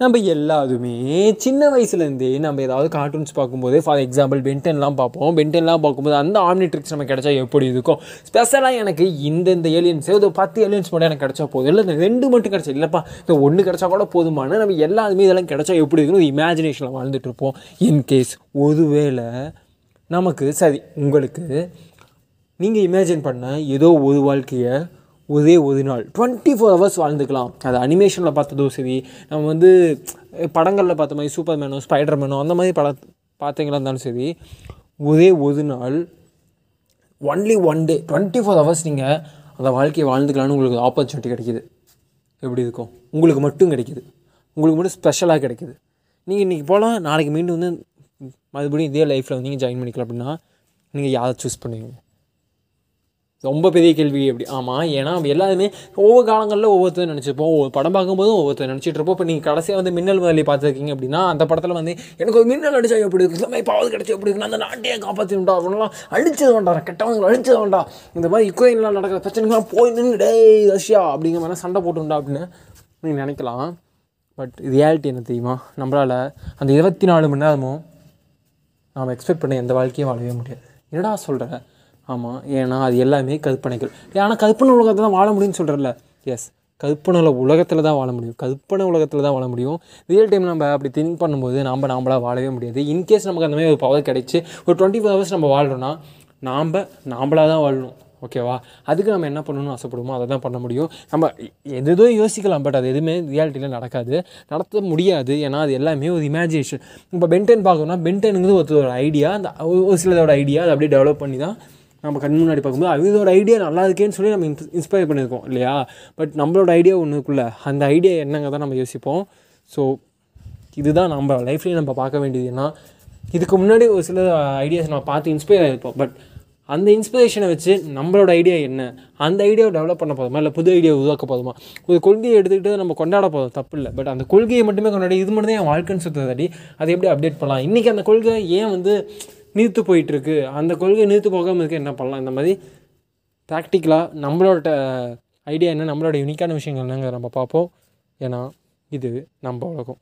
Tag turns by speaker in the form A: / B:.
A: நம்ம எல்லாருமே சின்ன வயசுலேருந்தே நம்ம ஏதாவது கார்ட்டூன்ஸ் பார்க்கும்போது ஃபார் எக்ஸாம்பிள் பென்டென்லாம் பார்ப்போம். பென்டென்லாம் பார்க்கும்போது அந்த ஆம்னிட்ரிக்ஸ் நம்ம கிடைச்சா எப்படி இருக்கும்? ஸ்பெஷலாக எனக்கு இந்த இந்த ஏலியன்ஸ் ஏதோ பத்து ஏலியன்ஸ் மட்டும் எனக்கு கிடைச்சா போதும். இல்லை இந்த ரெண்டு மட்டும் கிடச்சா இல்லைப்பா இந்த ஒன்று கிடைச்சா கூட போதுமான. நம்ம எல்லாருமே இதெல்லாம் கிடைச்சா எப்படி இருக்குன்னு ஒரு இமேஜினேஷனில் வாழ்ந்துட்டு இருப்போம். இன்கேஸ் ஒருவேளை நமக்கு சரி உங்களுக்கு நீங்கள் இமேஜின் பண்ண ஏதோ ஒரு வாழ்க்கையை ஒரே ஒரு நாள். டுவெண்ட்டி ஃபோர் ஹவர்ஸ் வாழ்ந்துக்கலாம். அது அனிமேஷனில் பார்த்ததும் சரி நம்ம வந்து படங்களில் பார்த்த மாதிரி சூப்பர் மேனோ ஸ்பைடர் மேனோ அந்த மாதிரி பட பார்த்தீங்களா இருந்தாலும் சரி ஒரே ஒரு நாள் only one day twenty four hours நீங்கள் அந்த வாழ்க்கையை வாழ்ந்துக்கலாம்னு உங்களுக்கு ஆப்பர்ச்சுனிட்டி கிடைக்கிது. எப்படி இருக்கும்? உங்களுக்கு மட்டும் கிடைக்கிது. உங்களுக்கு மட்டும் ஸ்பெஷலாக கிடைக்கிது. நீங்கள் இன்றைக்கி போகலாம் நாளைக்கு மீண்டும் வந்து மறுபடியும் இதே லைஃப்பில் வந்து நீங்கள் ஜாயின் பண்ணிக்கலாம் அப்படின்னா நீங்கள் யாரை சூஸ் பண்ணுவீங்க? ரொம்ப பெரிய கேள்வி எப்படி ஆமாம் ஏன்னா நம்ம எல்லாருமே ஒவ்வொரு காலங்களில் ஒவ்வொருத்தரும் நினச்சிப்போம். ஒவ்வொரு படம் பார்க்கும்போதும் ஒவ்வொருத்தர் நினச்சிட்டு இருப்போம். இப்போ நீங்கள் கடைசியாக வந்து மின்னல் முதலி பார்த்துருக்கீங்க அப்படின்னா அந்த படத்தில் வந்து எனக்கு ஒரு மின்னல் அடிச்சா எப்படி இருக்கு பாவது கிடச்சா எப்படி இருக்கு அந்த நாட்டையே காப்பாற்றிட்டா அப்படின்லாம் அழிச்சது வேண்டாம். கெட்டவங்க அழிச்சது வேண்டாம். இந்த மாதிரி யுக்ரைன்லாம் நடக்கிற பிரச்சனைகள்லாம் போய் நின்று டேய் ரஷ்யா அப்படிங்கிற மாதிரி சண்டை போட்டுண்டா அப்படின்னு நீங்கள் நினைக்கலாம். பட் ரியாலிட்டி என்ன தெரியுமா? நம்மளால் அந்த இருபத்தி நாலு மணி நேரமும் நாம் எக்ஸ்பெக்ட் பண்ண எந்த வாழ்க்கையும் வாழவே முடியாது. என்னடா சொல்கிறேன் ஆமாம் ஏன்னா அது எல்லாமே கற்பனைகள். ஆனால் கற்பனை உலகத்தில் தான் வாழ முடியும்னு சொல்கிறல்ல எஸ் கற்பனை உலகத்தில் தான் வாழ முடியும். கற்பனை உலகத்தில் தான் வாழ முடியும். ரியல் டைம் நம்ம அப்படி திங்க் பண்ணும்போது நாம் நாம்பளாக வாழவே முடியாது. இன்கேஸ் நமக்கு அந்த மாதிரி ஒரு பவர் கிடைச்சி ஒரு டுவெண்ட்டி ஃபோர் ஹவர்ஸ் நம்ம வாழ்கிறோன்னா நாம் நாம்பளாக தான் வாழணும். ஓகேவா அதுக்கு நம்ம என்ன பண்ணணும்னு ஆசைப்படுமோ அதை தான் பண்ண முடியும். நம்ம எதோ யோசிக்கலாம் பட் அது எதுவுமே ரியாலிட்டியில் நடக்காது. நடத்த முடியாது. ஏன்னா அது எல்லாமே ஒரு இமேஜினேஷன் இப்போ பென்டென் பார்க்கணும்னா பென்டெனுங்கிறது ஒருத்தர் ஒரு ஐடியா அந்த ஒரு ஒரு சிலதோட ஐடியா அதை அப்படியே டெவலப் பண்ணி தான் நம்ம கண் முன்னாடி பார்க்கும்போது அவங்களோட ஐடியா நல்லா இருக்கேன்னு சொல்லி நம்ம இன்ஸ் இன்ஸ்பயர் பண்ணியிருக்கோம் இல்லையா? பட் நம்மளோட ஐடியா ஒன்றுக்குள்ள அந்த ஐடியா என்னங்க தான் நம்ம யோசிப்போம். ஸோ இதுதான் நம்ம லைஃப்லேயே நம்ம பார்க்க வேண்டியது. ஏன்னா இதுக்கு முன்னாடி ஒரு சில ஐடியாஸ் நம்ம பார்த்து இன்ஸ்பயர் ஆகிருப்போம் பட் அந்த இன்ஸ்பிரேஷனை வச்சு நம்மளோட ஐடியா என்ன? அந்த ஐடியாவை டெவலப் பண்ண போதுமா? இல்லை புது ஐடியா உருவாக்க போதுமா? ஒரு கொள்கையை எடுத்துக்கிட்டு நம்ம கொண்டாட போதும் தப்பு இல்லை. பட் அந்த கொள்கையை மட்டுமே கொண்டாடி இது மட்டும் தான் என் வாழ்க்கைன்னு சுற்றுதாடி அதை எப்படி அப்டேட் பண்ணலாம்? இன்றைக்கி அந்த கொள்கை ஏன் வந்து நீர்த்து போயிட்டுருக்கு. அந்த கொள்கை நீர்த்து போகாமல் இருக்க என்ன பண்ணலாம்? இந்த மாதிரி ப்ராக்டிக்கலாக நம்மளோட uh, ஐடியா என்ன? நம்மளோட யூனிக்கான விஷயங்கள் என்னங்கிற நம்ம பார்ப்போம். ஏன்னா இது நம்ம உலகம்.